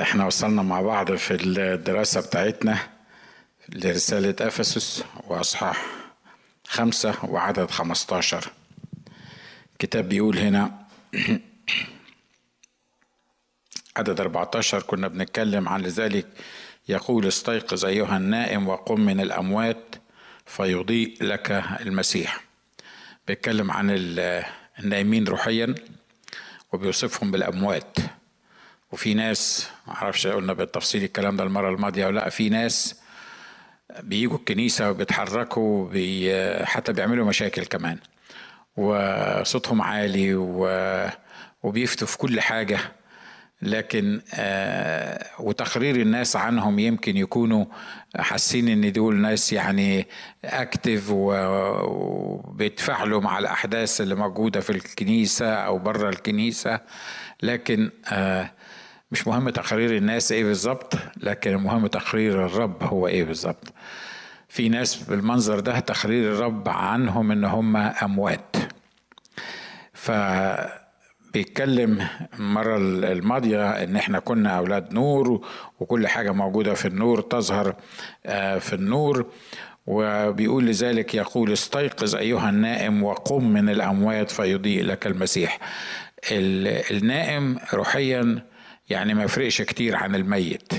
إحنا وصلنا مع بعض في الدراسة بتاعتنا لرسالة أفسس وأصحاح خمسة وعدد خمستاشر. الكتاب بيقول هنا عدد 14 كنا بنتكلم عن لذلك يقول استيقظ أيها النائم وقم من الأموات فيضيء لك المسيح. بيتكلم عن النائمين روحيا وبيوصفهم بالأموات. وفي ناس معرفش قلنا بالتفصيل الكلام ده المرة الماضية ولا لأ في ناس بيجوا الكنيسة وبيتحركوا بي حتى بيعملوا مشاكل كمان. وصوتهم عالي و... وبيفتوا في كل حاجة. لكن آه وتقرير الناس عنهم يمكن يكونوا حاسين إن دول ناس يعني اكتف وبيتفاعلوا مع الأحداث اللي موجودة في الكنيسة أو بره الكنيسة. لكن آه مش مهم تقرير الناس إيه بالظبط لكن المهم تقرير الرب هو إيه بالظبط. في ناس بالمنظر ده تقرير الرب عنهم إن هم أموات. ف بيتكلم المرة الماضية إن إحنا كنا أولاد نور وكل حاجة موجودة في النور تظهر في النور. وبيقول لذلك يقول استيقظ أيها النائم وقم من الأموات فيضيء لك المسيح. النائم روحيا يعني ما يفرقش كتير عن الميت.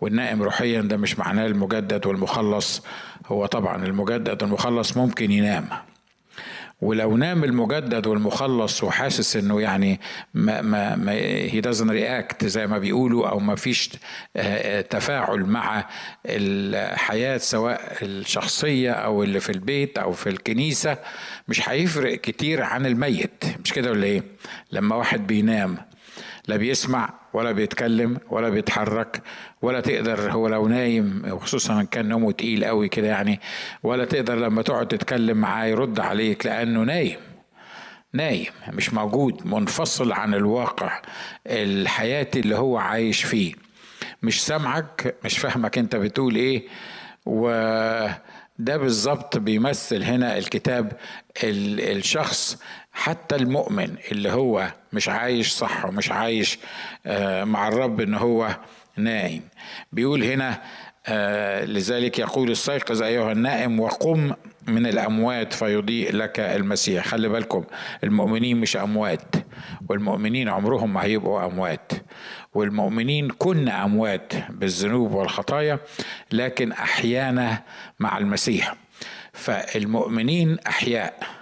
والنائم روحيا ده مش معناه المجدد والمخلص. هو طبعا المجدد والمخلص ممكن ينام. ولو نام المجدد والمخلص وحاسس إنه يعني ما ما ما هي doesn't react زي ما بيقولوا أو ما فيش تفاعل مع الحياة سواء الشخصية أو اللي في البيت أو في الكنيسة مش هيفرق كتير عن الميت. مش كده ولا إيه؟ لما واحد بينام لا بيسمع ولا بيتكلم ولا بيتحرك ولا تقدر هو لو نايم وخصوصا ان كان نومه تقيل قوي كده يعني ولا تقدر لما تقعد تتكلم معاه يرد عليك لأنه نايم. نايم مش موجود منفصل عن الواقع الحياة اللي هو عايش فيه. مش سامعك مش فاهمك انت بتقول إيه وده بالظبط بيمثل هنا الكتاب الشخص حتى المؤمن اللي هو مش عايش صح ومش عايش مع الرب إن هو نايم. بيقول هنا لذلك يقول استيقظ أيها النائم وقم من الأموات فيضيء لك المسيح. خلي بالكم المؤمنين مش أموات والمؤمنين عمرهم ما هيبقوا أموات. والمؤمنين كنا أموات بالذنوب والخطايا لكن أحيانا مع المسيح. فالمؤمنين أحياء.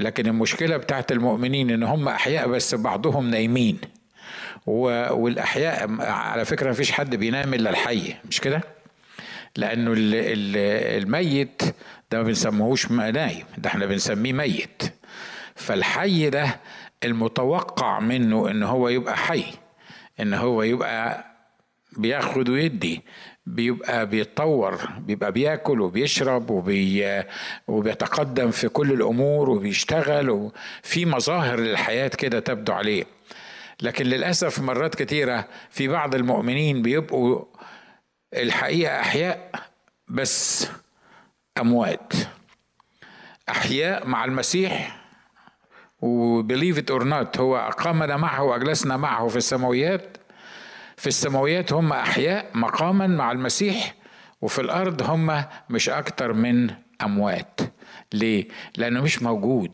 لكن المشكلة بتاعت المؤمنين إن هم أحياء بس بعضهم نايمين. والأحياء على فكرة مفيش حد بينام إلا الحي مش كده؟ لأنه الميت ده ما بنسموهوش نايم ده إحنا بنسميه ميت. فالحي ده المتوقع منه إن هو يبقى حي إن هو يبقى بياخد ويدي بيبقى بيتطور بيبقى بياكل وبيشرب وبي وبيتقدم في كل الأمور وبيشتغل وفي مظاهر للحياة كده تبدو عليه. لكن للأسف مرات كتيرة في بعض المؤمنين بيبقوا الحقيقة أحياء بس أموات. أحياء مع المسيح و believe it or not هو أقامنا معه وأجلسنا معه في السماويات في السماويات هم أحياء مقاما مع المسيح وفي الأرض هم مش أكتر من أموات. ليه؟ لأنه مش موجود.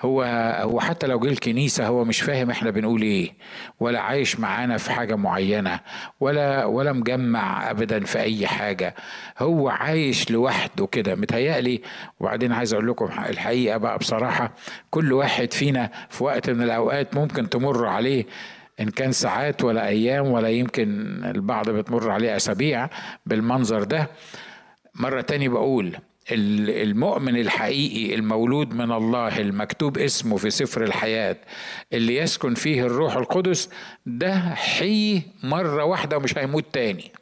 هو هو حتى لو جه الكنيسة هو مش فاهم إحنا بنقول إيه ولا عايش معانا في حاجة معينة ولا ولا مجمع ابدا في أي حاجة. هو عايش لوحده كده. متهيألي وبعدين عايز أقول لكم الحقيقة بقى بصراحة كل واحد فينا في وقت من الأوقات ممكن تمر عليه إن كان ساعات ولا أيام ولا يمكن البعض بتمر عليه أسابيع بالمنظر ده مرة تاني بقول المؤمن الحقيقي المولود من الله المكتوب اسمه في سفر الحياة اللي يسكن فيه الروح القدس ده حي مرة واحدة ومش هيموت تاني.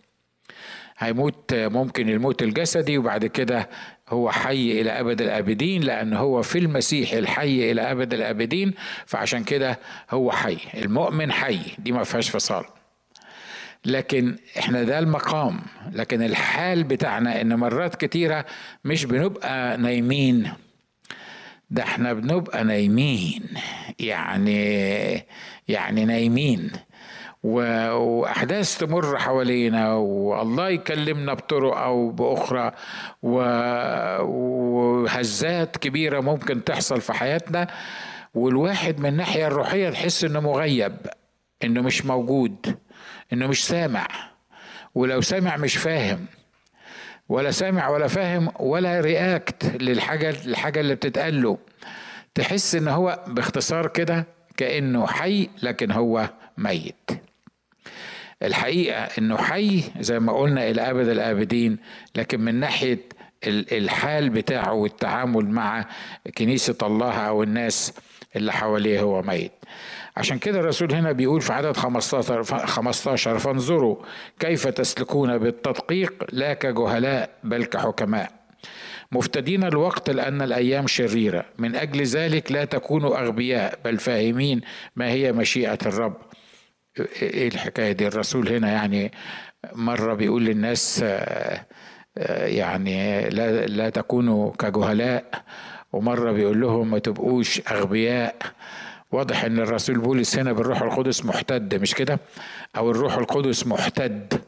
هيموت ممكن الموت الجسدي وبعد كده هو حي إلى أبد الآبدين لأن هو في المسيح الحي إلى أبد الآبدين فعشان كده هو حي. المؤمن حي دي ما فيهاش فصال. لكن إحنا ده المقام. لكن الحال بتاعنا إن مرات كتيرة مش بنبقى نايمين. ده إحنا بنبقى نايمين. يعني يعني نايمين. وأحداث تمر حوالينا والله يكلمنا بطرق أو بأخرى وهزات كبيرة ممكن تحصل في حياتنا والواحد من الناحية الروحية تحس إنه مغيب إنه مش موجود إنه مش سامع ولو سامع مش فاهم ولا سامع ولا فاهم ولا رياكت للحاجة الحاجة اللي بتتقال له. تحس إن هو باختصار كده كأنه حي لكن هو ميت. الحقيقة إنه حي زي ما قلنا إلى أبد الآبدين لكن من ناحية الحال بتاعه والتعامل مع كنيسة الله أو الناس اللي حواليه هو ميت. عشان كده الرسول هنا بيقول في عدد 15 15 فانظروا كيف تسلكون بالتدقيق لا كجهلاء بل كحكماء. مفتدين الوقت لأن الأيام شريرة. من أجل ذلك لا تكونوا أغبياء بل فاهمين ما هي مشيئة الرب. إيه الحكاية دي؟ الرسول هنا يعني مرة بيقول للناس آه، آه، يعني لا, لا تكونوا كجهلاء. ومرة بيقول لهم ما تبقوش أغبياء. واضح إن الرسول بولس هنا بالروح القدس محتد مش كده؟ أو الروح القدس محتد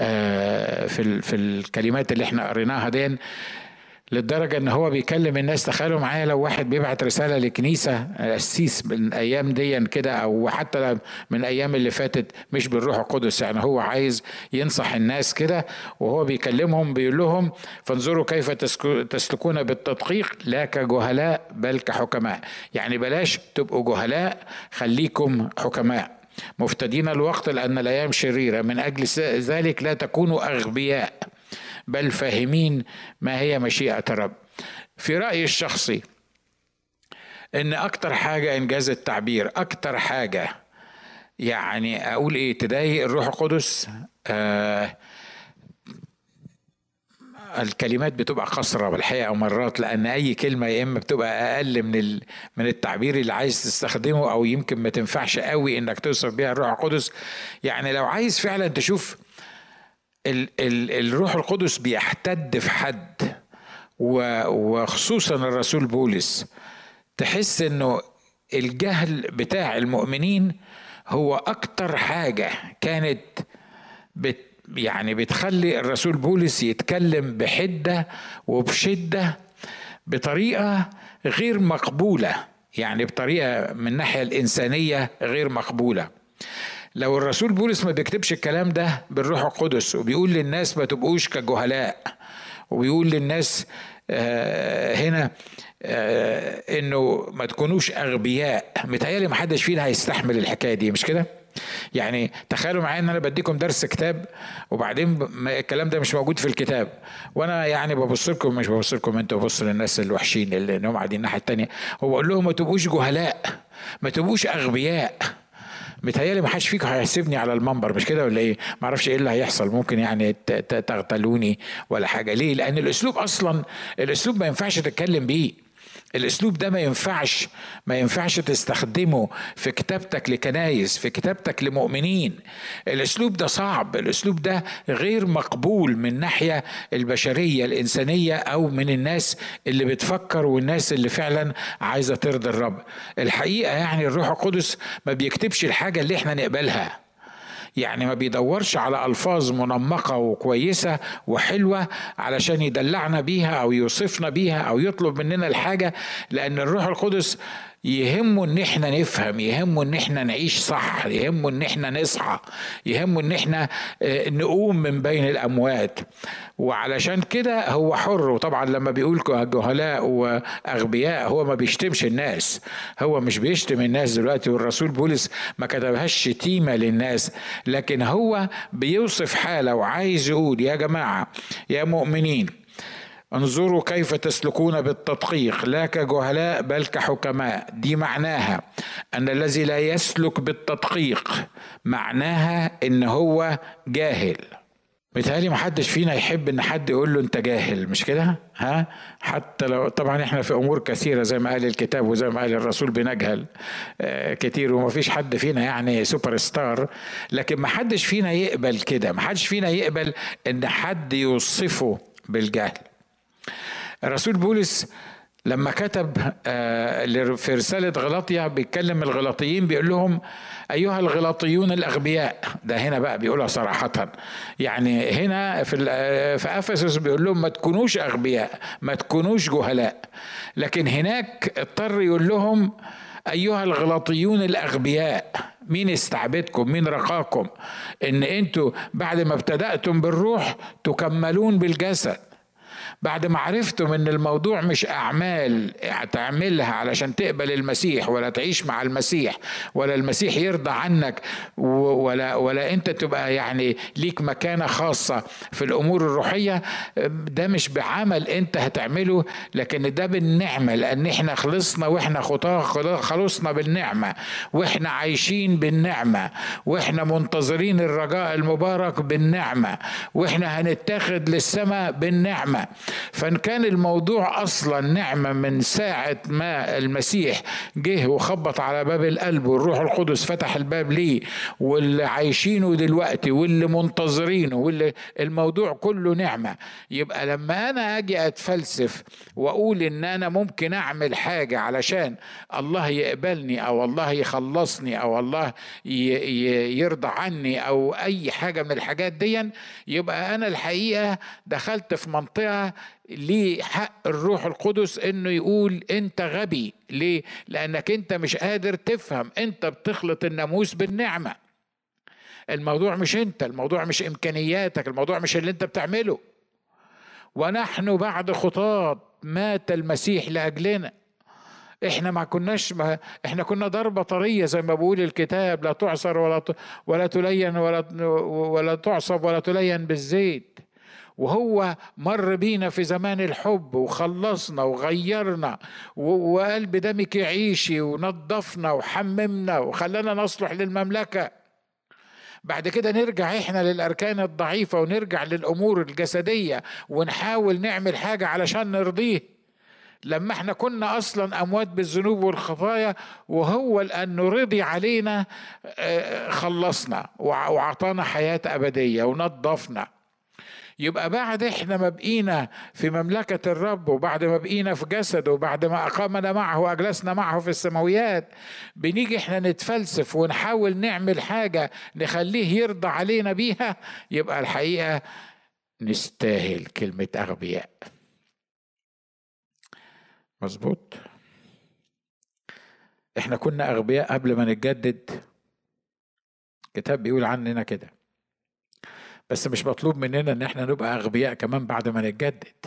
آه، في في الكلمات اللي إحنا قريناها دي للدرجة إن هو بيكلم الناس. تخيلوا معايا لو واحد بيبعت رسالة لكنيسة قسيس من أيام دي كده أو حتى من الأيام اللي فاتت مش بالروح القدس يعني هو عايز ينصح الناس كده وهو بيكلمهم بيقول لهم فانظروا كيف تسلكون بالتدقيق لا كجهلاء بل كحكماء. يعني بلاش تبقوا جهلاء خليكم حكماء. مفتدين الوقت لأن الأيام شريرة. من أجل ذلك لا تكونوا أغبياء. بل فاهمين ما هي مشيئة الرب في رأيي الشخصي إن أكتر حاجة إنجاز التعبير أكتر حاجة يعني أقول إيه تضايق الروح القدس آه الكلمات بتبقى قصرة بالحقيقة مرات لأن أي كلمة يا إما بتبقى أقل من من التعبير اللي عايز تستخدمه أو يمكن ما تنفعش قوي إنك توصف بيها الروح القدس. يعني لو عايز فعلا تشوف ال ال الروح القدس بيحتد في حد. وخصوصا الرسول بولس. تحس إنه الجهل بتاع المؤمنين هو أكتر حاجة كانت بت يعني بتخلي الرسول بولس يتكلم بحدة وبشدة بطريقة غير مقبولة. يعني بطريقة من الناحية الإنسانية غير مقبولة. لو الرسول بولس ما بيكتبش الكلام ده بالروح القدس وبيقول للناس ما تبقوش كجهلاء وبيقول للناس آه، هنا آه، إنه ما تكونوش أغبياء. متهيألي ما حدش فينا هيستحمل الحكاية دي مش كده؟ يعني تخيلوا معايا إن أنا بديكم درس كتاب وبعدين الكلام ده مش موجود في الكتاب. وأنا يعني ببص لكم مش ببص لكم أنتوا ببص للناس الوحشين اللي هم قاعدين الناحية الثانية وبقول لهم ما تبقوش جهلاء ما تبقوش أغبياء. متهيألي ما حدش فيكم هيحسبني على المنبر مش كده ولا إيه؟ ما أعرفش إيه اللي هيحصل ممكن يعني تغتالوني ولا حاجة ليه؟ لأن الأسلوب أصلا الأسلوب ما ينفعش تتكلم بيه الأسلوب ده ما ينفعش ما ينفعش تستخدمه في كتابتك لكنايس في كتابتك لمؤمنين. الأسلوب ده صعب الأسلوب ده غير مقبول من ناحية البشرية الإنسانية أو من الناس اللي بتفكر والناس اللي فعلا عايزة ترضي الرب. الحقيقة يعني الروح القدس ما بيكتبش الحاجة اللي إحنا نقبلها. يعني ما بيدورش على ألفاظ منمقة وكويسة وحلوة علشان يدلعنا بيها أو يوصفنا بيها أو يطلب مننا الحاجة لأن الروح القدس يهمه إن إحنا نفهم يهمه إن إحنا نعيش صح يهمه إن إحنا نصحى يهمه إن إحنا آه، نقوم من بين الأموات. وعلشان كده هو حر وطبعا لما بيقول جهلاء وأغبياء هو ما بيشتمش الناس. هو مش بيشتم الناس دلوقتي والرسول بولس ما كتبهاش شتيمة للناس لكن هو بيوصف حالة وعايز يقول يا جماعة يا مؤمنين انظروا كيف تسلكون بالتدقيق لا كجهلاء بل كحكماء. دي معناها أن الذي لا يسلك بالتدقيق معناها إن هو جاهل. متهيألي محدش فينا يحب إن حد يقول له أنت جاهل مش كده؟ ها؟ حتى لو طبعا إحنا في أمور كثيرة زي ما قال الكتاب وزي ما قال الرسول بنجهل آه كتير وما فيش حد فينا يعني سوبر ستار لكن محدش فينا يقبل كده محدش فينا يقبل إن حد يوصفه بالجهل. الرسول بولس لما كتب آه، في رسالة غلاطيا بيتكلم الغلاطيين بيقول لهم أيها الغلاطيون الأغبياء ده هنا بقى بيقولها صراحة. يعني هنا في آه، في أفسس بيقول لهم ما تكونوش أغبياء ما تكونوش جهلاء. لكن هناك اضطر يقول لهم أيها الغلاطيون الأغبياء مين استعبدكم؟ مين رقاكم؟ إن أنتوا بعد ما ابتدأتم بالروح تكملون بالجسد. بعد ما عرفتم إن الموضوع مش أعمال هتعملها علشان تقبل المسيح ولا تعيش مع المسيح ولا المسيح يرضى عنك ولا ولا أنت تبقى يعني ليك مكانة خاصة في الأمور الروحية ده مش بعمل أنت هتعمله لكن ده بالنعمة لأن إحنا خلصنا وإحنا خطاه خلصنا بالنعمة وإحنا عايشين بالنعمة وإحنا منتظرين الرجاء المبارك بالنعمة وإحنا هنتاخد للسماء بالنعمة. فإن كان الموضوع أصلا نعمة من ساعة ما المسيح جه وخبط على باب القلب والروح القدس فتح الباب ليه واللي عايشينه دلوقتي واللي منتظرينه واللي الموضوع كله نعمة. يبقى لما أنا أجي أتفلسف وأقول إن أنا ممكن أعمل حاجة علشان الله يقبلني أو الله يخلصني أو الله يرضى عني أو أي حاجة من الحاجات دي يبقى أنا الحقيقة دخلت في منطقة ليه حق الروح القدس إنه يقول أنت غبي؟ ليه؟ لأنك أنت مش قادر تفهم. أنت بتخلط الناموس بالنعمة. الموضوع مش أنت الموضوع مش إمكانياتك الموضوع مش اللي أنت بتعمله. ونحن بعد خطاة مات المسيح لأجلنا. إحنا ما كناش ما إحنا كنا ضربة طرية زي ما بيقول الكتاب لا تعصر ولا ولا تلين ولا ولا تعصب ولا تلين بالزيت. وهو مر بينا في زمان الحب وخلصنا وغيرنا وقال بدمك يعيشي ونظفنا وحممنا وخلانا نصلح للمملكة. بعد كده نرجع إحنا للأركان الضعيفة ونرجع للأمور الجسدية ونحاول نعمل حاجة علشان نرضيه. لما إحنا كنا أصلا أموات بالذنوب والخطايا وهو لأنه رضي علينا آه، خلصنا واعطانا حياة أبدية ونظفنا. يبقى بعد إحنا ما بقينا في مملكة الرب وبعد ما بقينا في جسده وبعد ما أقامنا معه وأجلسنا معه في السماويات بنيجي إحنا نتفلسف ونحاول نعمل حاجة نخليه يرضى علينا بيها يبقى الحقيقة نستاهل كلمة أغبياء. مظبوط. إحنا كنا أغبياء قبل ما نتجدد. الكتاب بيقول عننا كده. بس مش مطلوب مننا إن إحنا نبقى أغبياء كمان بعد ما نتجدد.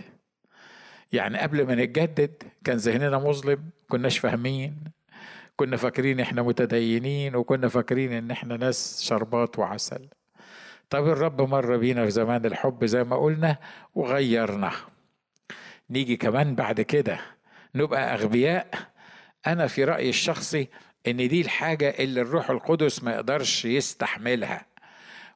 يعني قبل ما نتجدد كان ذهننا مظلم كناش فاهمين كنا فاكرين إحنا متدينين وكنا فاكرين إن إحنا ناس شربات وعسل. طب الرب مر بينا في زمان الحب زي ما قلنا وغيرنا. نيجي كمان بعد كده نبقى أغبياء. أنا في رأيي الشخصي إن دي الحاجة اللي الروح القدس ما يقدرش يستحملها.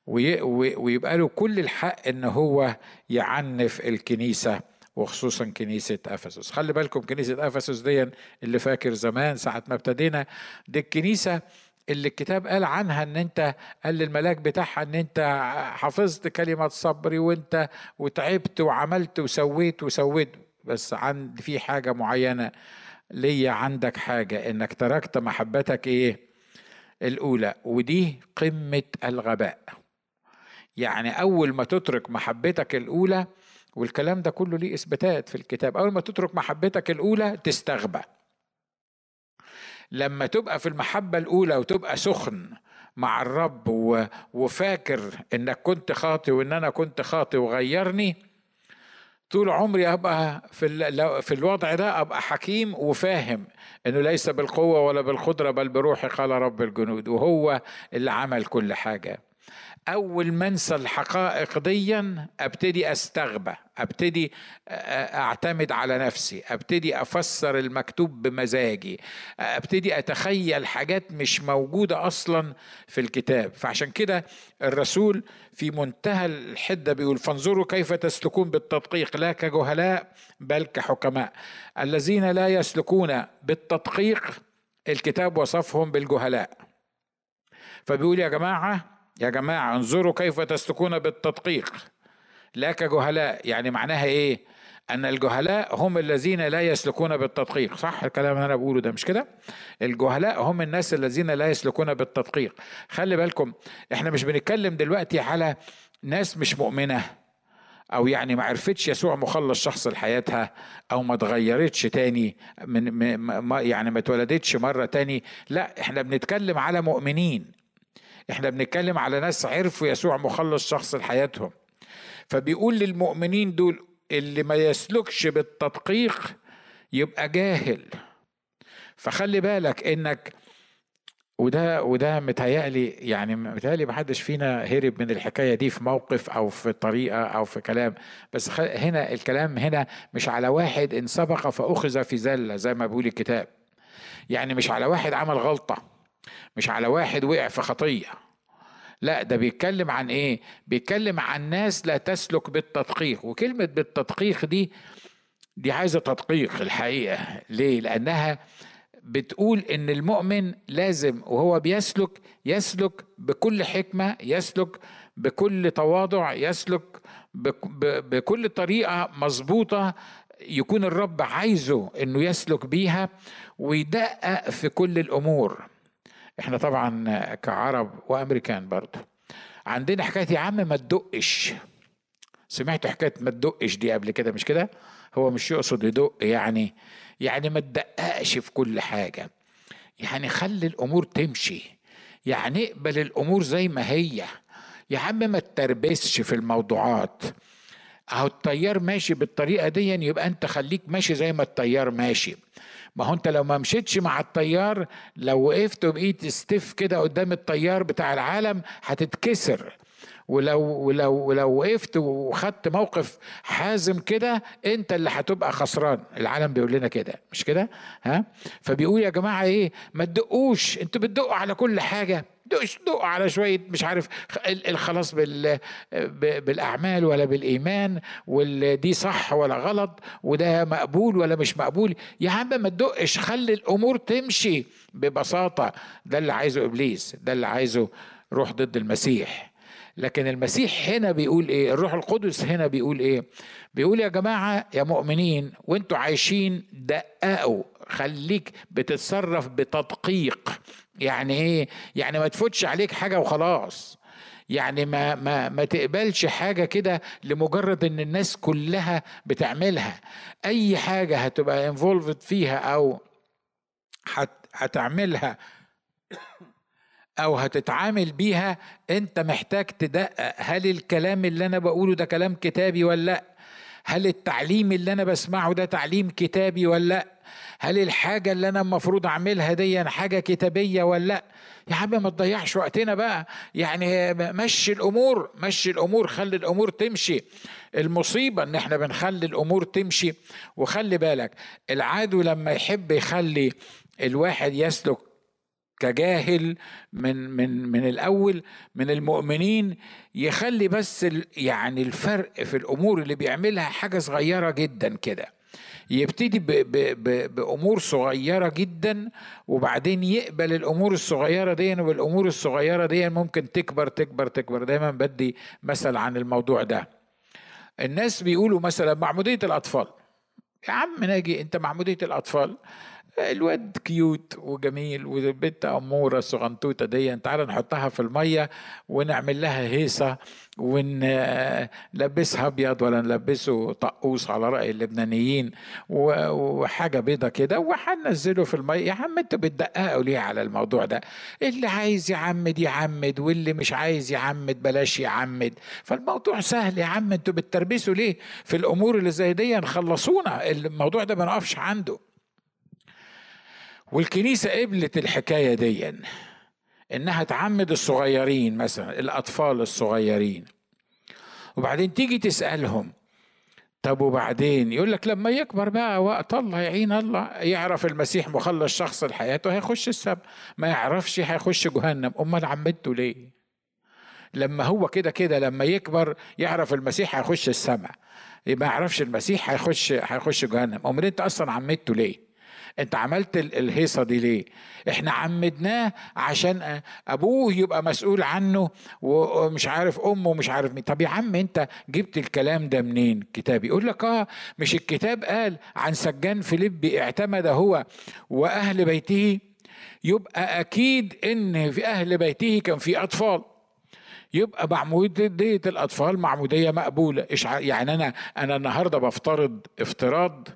ويبقى له كل الحق إن هو يعنف الكنيسة وخصوصا كنيسة أفسس. خلي بالكم كنيسة أفسس دي اللي فاكر زمان ساعة ما ابتدينا دي الكنيسة اللي الكتاب قال عنها إن أنت قال للملاك بتاعها إن أنت حفظت كلمة صبري وأنت وتعبت وعملت وسويت وسويت. بس عند في حاجة معينة ليا عندك حاجة إنك تركت محبتك إيه؟ الأولى ودي قمة الغباء. يعني أول ما تترك محبتك الأولى والكلام ده كله ليه إثباتات في الكتاب. أول ما تترك محبتك الأولى تستغبى. لما تبقى في المحبة الأولى وتبقى سخن مع الرب وفاكر إنك كنت خاطي وإن أنا كنت خاطي وغيرني طول عمري أبقى في في الوضع ده أبقى حكيم وفاهم إنه ليس بالقوة ولا بالقدرة بل بروحي قال رب الجنود وهو اللي عمل كل حاجة. أول ما انسى الحقائق ديا أبتدي أستغبى أبتدي أعتمد على نفسي أبتدي أفسر المكتوب بمزاجي أبتدي أتخيل حاجات مش موجودة أصلا في الكتاب. فعشان كده الرسول في منتهى الحدة بيقول فانظروا كيف تسلكون بالتدقيق لا كجهلاء بل كحكماء. الذين لا يسلكون بالتدقيق الكتاب وصفهم بالجهلاء. فبيقول يا جماعة يا جماعة انظروا كيف تسلكون بالتدقيق. لا كجهلاء يعني معناها إيه؟ أن الجهلاء هم الذين لا يسلكون بالتدقيق. صح الكلام اللي أنا بقوله ده مش كده؟ الجهلاء هم الناس الذين لا يسلكون بالتدقيق. خلي بالكم إحنا مش بنتكلم دلوقتي على ناس مش مؤمنة أو يعني ما عرفتش يسوع مخلص شخص لحياتها أو ما اتغيرتش تاني من ما يعني ما اتولدتش مرة تاني. لا إحنا بنتكلم على مؤمنين. إحنا بنتكلم على ناس عرفوا يسوع مخلص شخص لحياتهم. فبيقول للمؤمنين دول اللي ما يسلكش بالتدقيق يبقى جاهل. فخلي بالك انك وده وده متهيألي يعني متهيألي محدش فينا هرب من الحكاية دي في موقف أو في طريقة أو في كلام. بس هنا الكلام هنا مش على واحد إن سبق فأخذ في زلة زي ما بيقول الكتاب. يعني مش على واحد عمل غلطة. مش على واحد وقع في خطية. لا ده بيتكلم عن إيه؟ بيتكلم عن ناس لا تسلك بالتدقيق. وكلمة بالتدقيق دي دي عايزة تدقيق الحقيقة. ليه؟ لأنها بتقول إن المؤمن لازم وهو بيسلك يسلك بكل حكمة يسلك بكل تواضع يسلك بكل طريقة مظبوطة يكون الرب عايزه إنه يسلك بيها ويدقق في كل الأمور. إحنا طبعا كعرب وأمريكان برضه عندنا حكاية يا عم ما تدقش. سمعت حكاية ما تدقش دي قبل كده مش كده؟ هو مش يقصد يدق يعني يعني ما تدققش في كل حاجة. يعني خلي الأمور تمشي. يعني اقبل الأمور زي ما هي. يا عم ما تتربسش في الموضوعات. أهو التيار ماشي بالطريقة دي يبقى أنت خليك ماشي زي ما التيار ماشي. ما هو أنت لو ما مشيتش مع التيار لو وقفت وبقيت ستيف كده قدام التيار بتاع العالم هتتكسر. ولو ولو ولو وقفت وخدت موقف حازم كده أنت اللي هتبقى خسران. العالم بيقول لنا كده مش كده؟ ها؟ فبيقول يا جماعة إيه؟ ما تدقوش. أنتوا بتدقوا على كل حاجة. دقش دقوا على شوية مش عارف الخلاص بال بالأعمال ولا بالإيمان ودي صح ولا غلط وده مقبول ولا مش مقبول. يا عم ما تدقش خلي الأمور تمشي ببساطة. ده اللي عايزه إبليس ده اللي عايزه روح ضد المسيح. لكن المسيح هنا بيقول إيه؟ الروح القدس هنا بيقول إيه؟ بيقول يا جماعة يا مؤمنين وأنتوا عايشين دققوا خليك بتتصرف بتدقيق. يعني إيه؟ يعني ما تفوتش عليك حاجة وخلاص. يعني ما ما ما تقبلش حاجة كده لمجرد إن الناس كلها بتعملها. أي حاجة هتبقى انفولفد فيها أو هتعملها أو هتتعامل بيها أنت محتاج تدقق. هل الكلام اللي أنا بقوله ده كلام كتابي ولا لأ؟ هل التعليم اللي أنا بسمعه ده تعليم كتابي ولا لأ؟ هل الحاجة اللي أنا المفروض أعملها دي حاجة كتابية ولا لأ؟ يا عم ما تضيعش وقتنا بقى. يعني مشي الأمور مشي الأمور خلي الأمور تمشي. المصيبة إن إحنا بنخلي الأمور تمشي. وخلي بالك العدو لما يحب يخلي الواحد يسلك كجاهل من من من الأول من المؤمنين يخلي بس يعني الفرق في الأمور اللي بيعملها حاجة صغيرة جدا كده. يبتدي ب ب ب بأمور صغيرة جدا وبعدين يقبل الأمور الصغيرة دي والأمور الصغيرة دي ممكن تكبر تكبر تكبر. دايما بدي مثل عن الموضوع ده. الناس بيقولوا مثلا معمودية الأطفال. يا عم ناجي أنت معمودية الأطفال الواد كيوت وجميل والبنت اموره صغنطوطه دي. تعالى نحطها في المية ونعمل لها هيصة ونلبسها أبيض ولا نلبسه طقوس على رأي اللبنانيين. وحاجة بيضة كده وهننزله في المية. يا عم أنتوا بتدققوا ليه على الموضوع ده؟ اللي عايز يعمد يعمد واللي مش عايز يعمد بلاش يعمد. فالموضوع سهل يا عم أنتوا بتتربسوا ليه؟ في الأمور اللي زي دي خلصونا الموضوع ده ما نقفش عنده. والكنيسة قبلت الحكاية دي إنها تعمد الصغيرين مثلا الأطفال الصغيرين. وبعدين تيجي تسألهم طب وبعدين؟ يقول لك لما يكبر بقى وقت الله يعين الله يعرف المسيح مخلص شخص لحياته هيخش السبع ما يعرفش هيخش جهنم. أمال عمدته ليه؟ لما هو كده كده لما يكبر يعرف المسيح هيخش السماء. ما يعرفش المسيح هيخش هيخش جهنم. أمال أنت أصلا عمدته ليه؟ انت عملت الهيصة دي ليه؟ إحنا عمدناه عشان أبوه يبقى مسؤول عنه ومش عارف أمه مش عارف مين. طب يا عم انت جبت الكلام ده منين؟ كتاب يقول لك آه مش الكتاب قال عن سجان فيليبي اعتمد هو وأهل بيته يبقى أكيد إن في أهل بيته كان في أطفال. يبقى معمودية الأطفال معمودية مقبولة. يعني أنا أنا النهاردة بفترض افتراض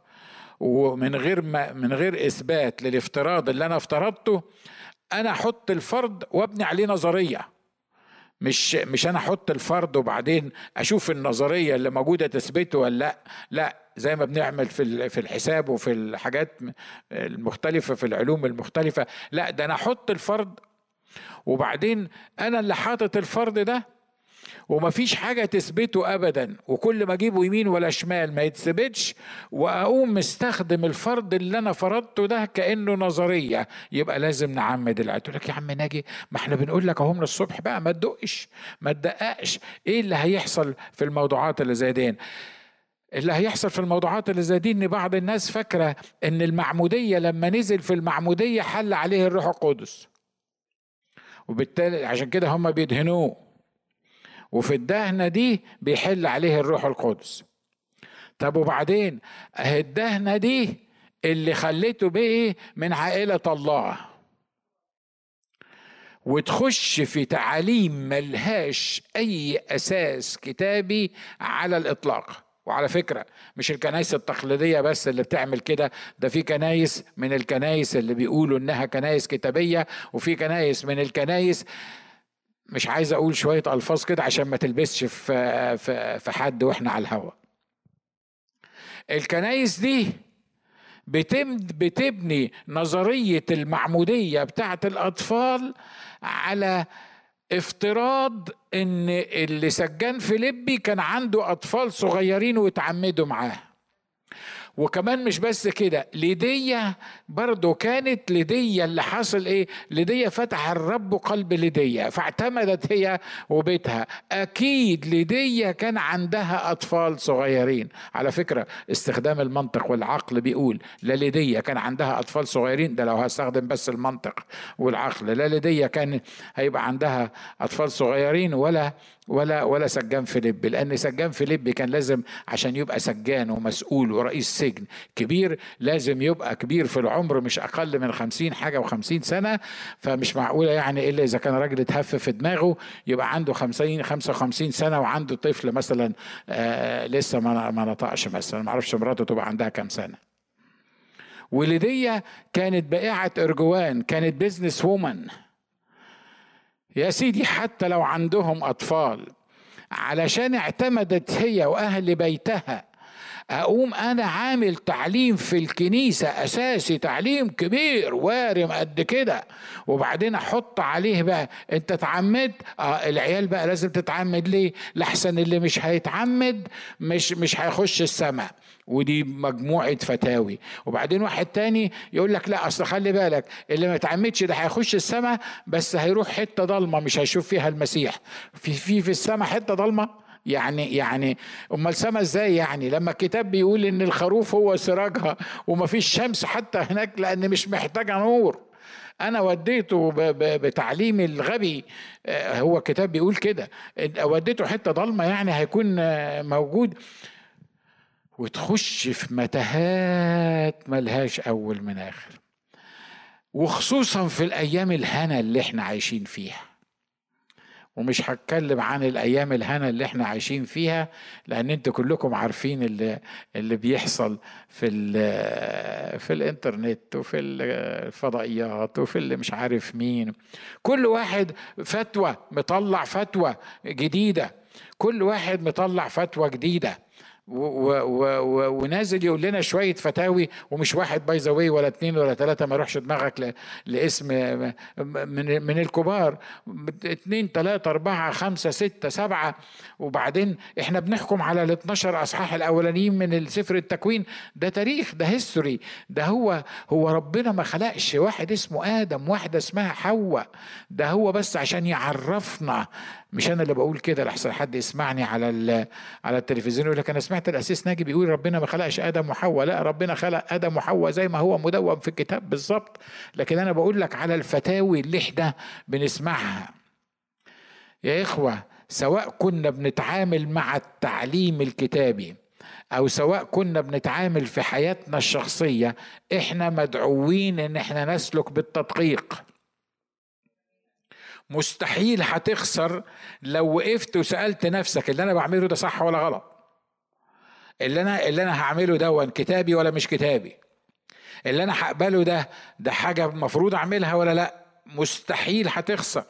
ومن غير ما من غير إثبات للافتراض اللي أنا افترضته أنا أحط الفرض وأبني عليه نظرية. مش مش أنا أحط الفرض وبعدين أشوف النظرية اللي موجودة تثبته ولا لأ. لأ زي ما بنعمل في في الحساب وفي الحاجات المختلفة في العلوم المختلفة. لأ ده أنا أحط الفرض وبعدين أنا اللي حاطط الفرض ده ومفيش حاجة تثبته أبدا. وكل ما أجيبه يمين ولا شمال ما يتثبتش. وأقوم مستخدم الفرض اللي أنا فرضته ده كأنه نظرية. يبقى لازم نعمد العيد تقول لك يا عم ناجي ما إحنا بنقول لك أهو من الصبح بقى ما تدقش ما تدققش. إيه اللي هيحصل في الموضوعات اللي زي دي؟ اللي هيحصل في الموضوعات اللي زي دي إن بعض الناس فاكرة إن المعمودية لما نزل في المعمودية حل عليه الروح القدس. وبالتالي عشان كده هم بيدهنوه. وفي الدهنة دي بيحل عليه الروح القدس. طب وبعدين؟ الدهنة دي اللي خليته بيه من عائلة الله. وتخش في تعاليم ملهاش أي أساس كتابي على الإطلاق. وعلى فكرة مش الكنايس التقليدية بس اللي بتعمل كده ده في كنايس من الكنايس اللي بيقولوا إنها كنايس كتابية وفي كنايس من الكنايس مش عايز أقول شوية ألفاظ كده عشان ما تلبسش في في حد وإحنا على الهوا. الكنايس دي بتبني نظرية المعمودية بتاعة الأطفال على افتراض إن اللي سجان فيليبي كان عنده أطفال صغيرين واتعمدوا معاه. وكمان مش بس كده ليدية برضو كانت ليدية اللي حصل إيه؟ ليدية فتح الرب قلب ليدية فاعتمدت هي وبيتها. أكيد ليدية كان عندها أطفال صغيرين. على فكرة استخدام المنطق والعقل بيقول لا ليدية كان عندها أطفال صغيرين ده لو هستخدم بس المنطق والعقل. لا ليدية كان هيبقى عندها أطفال صغيرين ولا ولا ولا سجان فيليب. لأن سجان فيليب كان لازم عشان يبقى سجان ومسؤول ورئيس سجن كبير لازم يبقى كبير في العمر مش أقل من خمسين حاجة وخمسين سنة. فمش معقولة يعني إلا إذا كان راجل اتهف في دماغه يبقى عنده خمسين خمسة وخمسين سنة وعنده طفل مثلا آه لسه ما ما نطقش مثلا ما أعرفش مراته تبقى عندها كام سنة. ولدية كانت بائعة أرجوان كانت بيزنس وومن يا سيدي حتى لو عندهم أطفال علشان اعتمدت هي وأهل بيتها أقوم أنا عامل تعليم في الكنيسة أساسي تعليم كبير وارم قد كده. وبعدين أحط عليه بقى أنت اتعمد؟ آه العيال بقى لازم تتعمد ليه؟ لحسن اللي مش هيتعمد مش مش هيخش السماء. ودي مجموعة فتاوي. وبعدين واحد تاني يقول لك لا أصل خلي بالك اللي ما يتعمدش ده هيخش السماء بس هيروح حتة ضلمة مش هيشوف فيها المسيح. في في في السماء حتة ضلمة؟ يعني يعني أمال سما إزاي يعني؟ لما الكتاب بيقول إن الخروف هو سراجها ومفيش شمس حتى هناك لأن مش محتاجة نور. أنا وديته بتعليمي الغبي آه، هو الكتاب بيقول كده. وديته حتة ضلمة يعني هيكون آه، موجود. وتخش في متاهات ملهاش أول من آخر. وخصوصا في الأيام الهنا اللي إحنا عايشين فيها. ومش هتكلم عن الأيام الهنا اللي إحنا عايشين فيها لأن أنتوا كلكم عارفين اللي اللي بيحصل في في الإنترنت وفي الفضائيات وفي اللي مش عارف مين. كل واحد فتوى مطلع فتوى جديدة. كل واحد مطلع فتوى جديدة. ونازل يقول لنا شوية فتاوي ومش واحد by the way ولا اثنين ولا ثلاثة ما يروحش دماغك لاسم من من الكبار. اثنين ثلاثة أربعة خمسة ستة سبعة. وبعدين إحنا بنحكم على ال 12 أصحاح الأولانيين من سفر التكوين. ده تاريخ ده history ده هو هو ربنا ما خلقش واحد اسمه آدم واحدة اسمها حواء. ده هو بس عشان يعرفنا مش أنا اللي بقول كده لحسن حد يسمعني على على التلفزيون يقول لك أنا سمعت الأسيس ناجي بيقول ربنا ما خلقش آدم وحواء لا ربنا خلق آدم وحواء زي ما هو مدون في الكتاب بالظبط. لكن أنا بقول لك على الفتاوي اللي إحنا بنسمعها. يا إخوة سواء كنا بنتعامل مع التعليم الكتابي أو سواء كنا بنتعامل في حياتنا الشخصية إحنا مدعوين إن إحنا نسلك بالتدقيق. مستحيل هتخسر لو وقفت وسألت نفسك اللي أنا بعمله ده صح ولا غلط. اللي أنا اللي أنا هعمله ده كتابي ولا مش كتابي. اللي أنا هقبله ده ده حاجة المفروض أعملها ولا لأ؟ مستحيل هتخسر.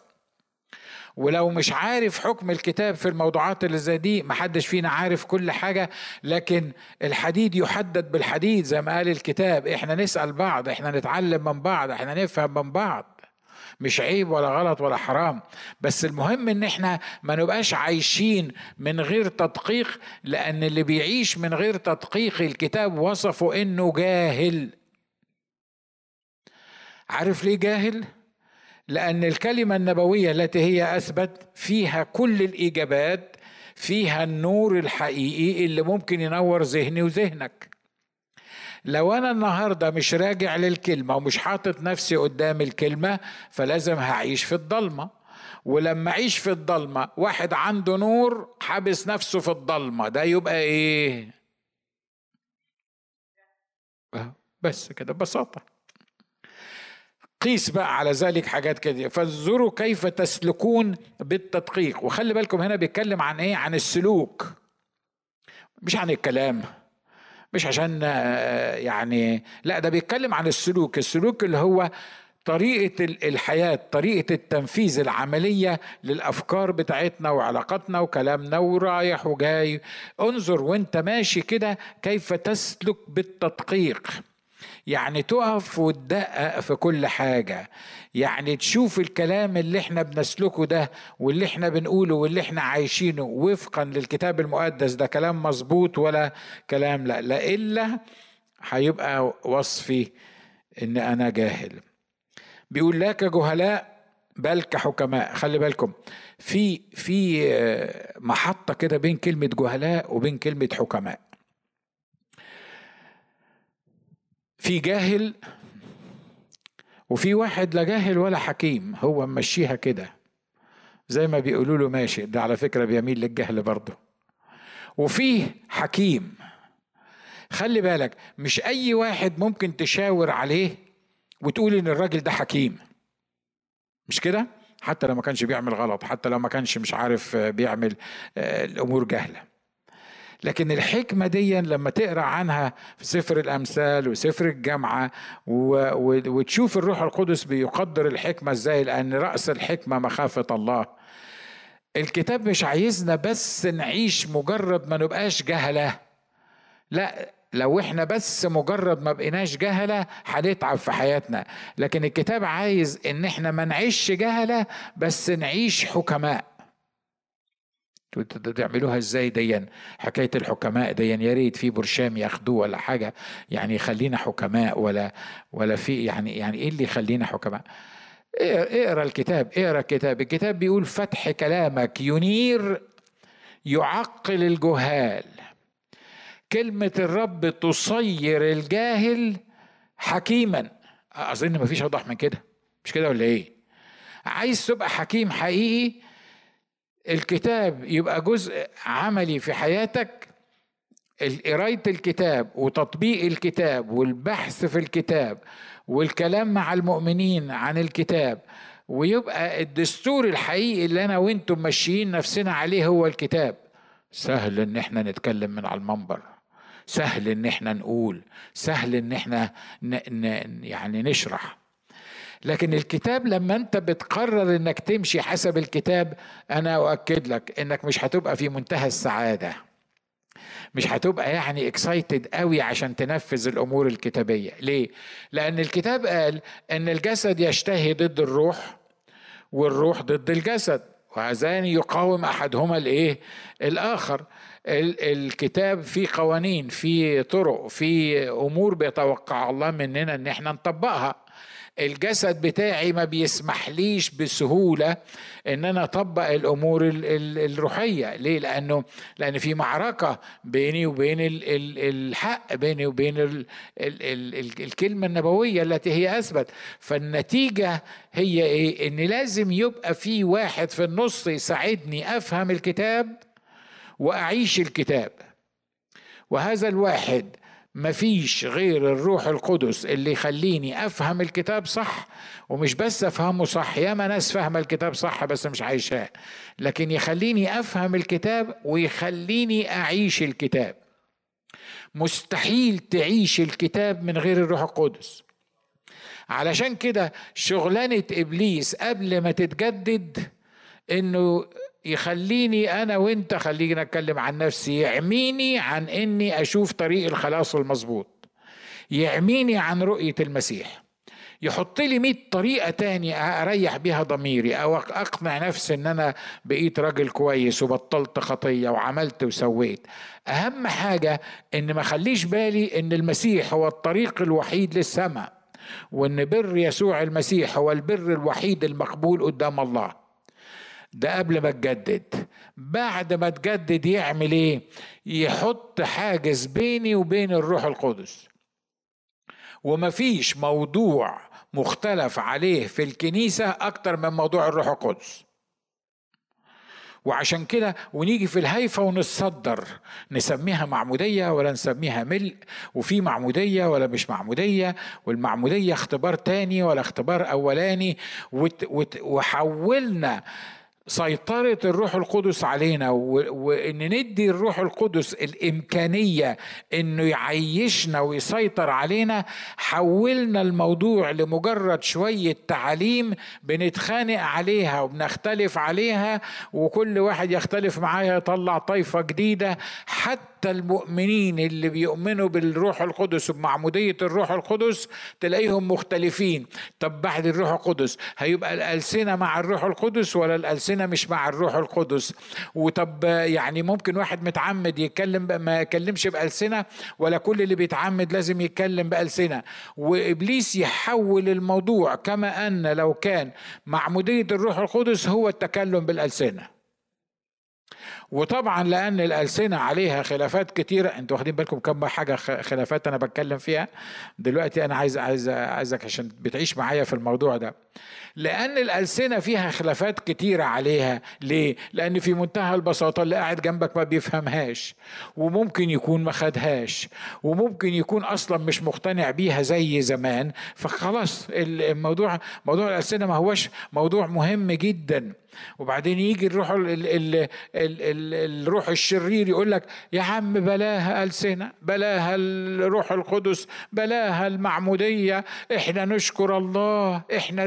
ولو مش عارف حكم الكتاب في الموضوعات اللي زي دي محدش فينا عارف كل حاجة لكن الحديد يحدد بالحديد زي ما قال الكتاب. إحنا نسأل بعض إحنا نتعلم من بعض إحنا نفهم من بعض. مش عيب ولا غلط ولا حرام. بس المهم إن إحنا ما نبقاش عايشين من غير تدقيق لأن اللي بيعيش من غير تدقيق الكتاب وصفه إنه جاهل. عارف ليه جاهل؟ لأن الكلمة النبوية التي هي أثبت فيها كل الإجابات فيها النور الحقيقي اللي ممكن ينور ذهني وذهنك. لو أنا النهاردة مش راجع للكلمة ومش حاطط نفسي قدام الكلمة فلازم هعيش في الضلمة. ولما أعيش في الضلمة واحد عنده نور حابس نفسه في الضلمة ده يبقى إيه؟ بس كده ببساطة. قيس بقى على ذلك حاجات كده. فانظروا كيف تسلكون بالتدقيق. وخلي بالكم هنا بيتكلم عن إيه؟ عن السلوك. مش عن الكلام. مش عشان آه، يعني لا ده بيتكلم عن السلوك. السلوك اللي هو طريقة الحياة طريقة التنفيذ العملية للأفكار بتاعتنا وعلاقاتنا وكلامنا ورايح وجاي. انظر وانت ماشي كده كيف تسلك بالتدقيق. يعني تقف وتدقق في كل حاجة. يعني تشوف الكلام اللي إحنا بنسلكه ده واللي إحنا بنقوله واللي إحنا عايشينه وفقا للكتاب المقدس ده كلام مظبوط ولا كلام لا. لا إلا هيبقى وصفي إن أنا جاهل. بيقول لا كجهلاء بل كحكماء. خلي بالكم في في محطة كده بين كلمة جهلاء وبين كلمة حكماء. في جاهل وفي واحد لا جاهل ولا حكيم هو ممشيها كده. زي ما بيقولوا له ماشي ده على فكرة بيميل للجهل برضه. وفيه حكيم. خلي بالك مش أي واحد ممكن تشاور عليه وتقول إن الراجل ده حكيم. مش كده؟ حتى لو ما كانش بيعمل غلط حتى لو ما كانش مش عارف بيعمل آه، الأمور جهلة لكن الحكمة دي لما تقرأ عنها في سفر الأمثال وسفر الجامعة وتشوف الروح القدس بيقدر الحكمة إزاي لأن رأس الحكمة مخافة الله. الكتاب مش عايزنا بس نعيش مجرد ما نبقاش جهلة. لا لو إحنا بس مجرد ما بقيناش جهلة هنتعب في حياتنا. لكن الكتاب عايز إن إحنا ما نعيش جهلة بس نعيش حكماء. تعملوها إزاي ديا؟ حكاية الحكماء ديا. يا ريت في برشام ياخدوه ولا حاجة. يعني يخلينا حكماء ولا ولا في يعني يعني إيه اللي يخلينا حكماء؟ اقرأ الكتاب اقرأ الكتاب. الكتاب بيقول فتح كلامك ينير يعقل الجهال. كلمة الرب تصير الجاهل حكيما. أظن مفيش أوضح من كده. مش كده ولا إيه؟ عايز تبقى حكيم حقيقي الكتاب يبقى جزء عملي في حياتك. قراية الكتاب وتطبيق الكتاب والبحث في الكتاب والكلام مع المؤمنين عن الكتاب ويبقى الدستور الحقيقي اللي أنا وأنتم ماشيين نفسنا عليه هو الكتاب. سهل إن إحنا نتكلم من على المنبر. سهل إن إحنا نقول. سهل إن إحنا ن ن يعني نشرح. لكن الكتاب لما انت بتقرر انك تمشي حسب الكتاب أنا اؤكد لك انك مش هتبقى في منتهى السعادة. مش هتبقى يعني اكسايتد قوي عشان تنفذ الأمور الكتابية. ليه؟ لأن الكتاب قال إن الجسد يشتهي ضد الروح والروح ضد الجسد. وهذان يقاوم أحدهما الإيه؟ الآخر. الكتاب فيه قوانين فيه طرق فيه أمور بيتوقع الله مننا إن إحنا نطبقها. الجسد بتاعي ما بيسمحليش بسهولة إن أنا أطبق الأمور الروحية. ليه؟ لأنه لأن في معركة بيني وبين الحق بيني وبين ال ال ال الكلمة النبوية التي هي أثبت. فالنتيجة هي إيه؟ إن لازم يبقى في واحد في النص يساعدني أفهم الكتاب وأعيش الكتاب. وهذا الواحد مفيش غير الروح القدس اللي يخليني أفهم الكتاب صح ومش بس أفهمه صح ياما ناس فاهمة الكتاب صح بس مش عايشاه لكن يخليني أفهم الكتاب ويخليني أعيش الكتاب. مستحيل تعيش الكتاب من غير الروح القدس. علشان كده شغلانة إبليس قبل ما تتجدد إنه يخليني أنا وأنت خلينا اتكلم عن نفسي يعميني عن إني أشوف طريق الخلاص المظبوط. يعميني عن رؤية المسيح. يحط لي 100 طريقة تانية أريح بيها ضميري أو أقنع نفسي إن أنا بقيت راجل كويس وبطلت خطية وعملت وسويت. أهم حاجة إن ما خليش بالي إن المسيح هو الطريق الوحيد للسماء وإن بر يسوع المسيح هو البر الوحيد المقبول قدام الله. ده قبل ما تجدد بعد ما تجدد يعمل إيه؟ يحط حاجز بيني وبين الروح القدس. ومفيش موضوع مختلف عليه في الكنيسة أكتر من موضوع الروح القدس. وعشان كده ونيجي في الهيفة ونتصدر. نسميها معمودية ولا نسميها ملء؟ وفي معمودية ولا مش معمودية؟ والمعمودية اختبار تاني ولا اختبار أولاني؟ وحولنا سيطرة الروح القدس علينا وإن ندي الروح القدس الإمكانية إنه يعيشنا ويسيطر علينا حولنا الموضوع لمجرد شوية تعاليم بنتخانق عليها وبنختلف عليها وكل واحد يختلف معايا يطلع طائفة جديدة. حتى المؤمنين اللي بيؤمنوا بالروح القدس وبمعمودية الروح القدس تلاقيهم مختلفين. طب بعد الروح القدس هيبقى الألسنة مع الروح القدس ولا الألسنة مش مع الروح القدس. وطب يعني ممكن واحد متعمد يتكلم ما يكلمش بألسنة ولا كل اللي بيتعمد لازم يتكلم بألسنة. وإبليس يحول الموضوع كما أن لو كان معمودية الروح القدس هو التكلم بالألسنة. وطبعا لأن الألسنة عليها خلافات كتيرة. أنتوا واخدين بالكم كم حاجة خلافات أنا بتكلم فيها؟ دلوقتي أنا عايز عايز عايزك عشان بتعيش معايا في الموضوع ده. لأن الألسنة فيها خلافات كتيرة عليها. ليه؟ لأن في منتهى البساطة اللي قاعد جنبك ما بيفهمهاش وممكن يكون ما خدهاش وممكن يكون أصلا مش مقتنع بيها زي زمان. فخلاص الموضوع موضوع الألسنة ما هوش موضوع مهم جدا. وبعدين يجي الروح ال ال ال ال ال الروح الشرير يقول لك يا عم بلاها ألسنة بلاها الروح القدس بلاها المعمودية إحنا نشكر الله إحنا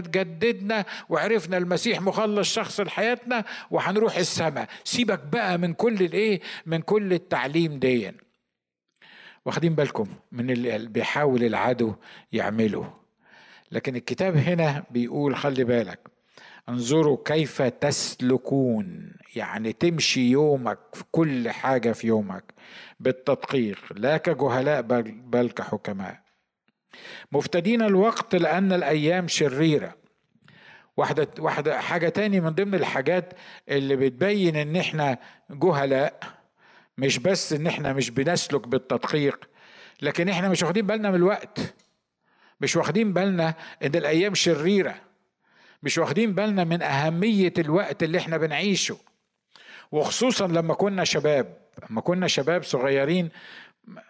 تجددنا وعرفنا المسيح مخلص شخص لحياتنا وهنروح السماء. سيبك بقى من كل الإيه؟ من كل التعليم دي واخدين بالكم من اللي بيحاول العدو يعمله. لكن الكتاب هنا بيقول خلي بالك انظروا كيف تسلكون. يعني تمشي يومك في كل حاجة في يومك بالتدقيق. لا كجهلاء بل, بل كحكماء. مفتدين الوقت لأن الأيام شريرة. واحدة واحدة حاجة تاني من ضمن الحاجات اللي بتبين إن إحنا جهلاء مش بس إن إحنا مش بنسلك بالتدقيق لكن إحنا مش واخدين بالنا من الوقت مش واخدين بالنا إن الأيام شريرة مش واخدين بالنا من أهمية الوقت اللي إحنا بنعيشه. وخصوصا لما كنا شباب لما كنا شباب صغيرين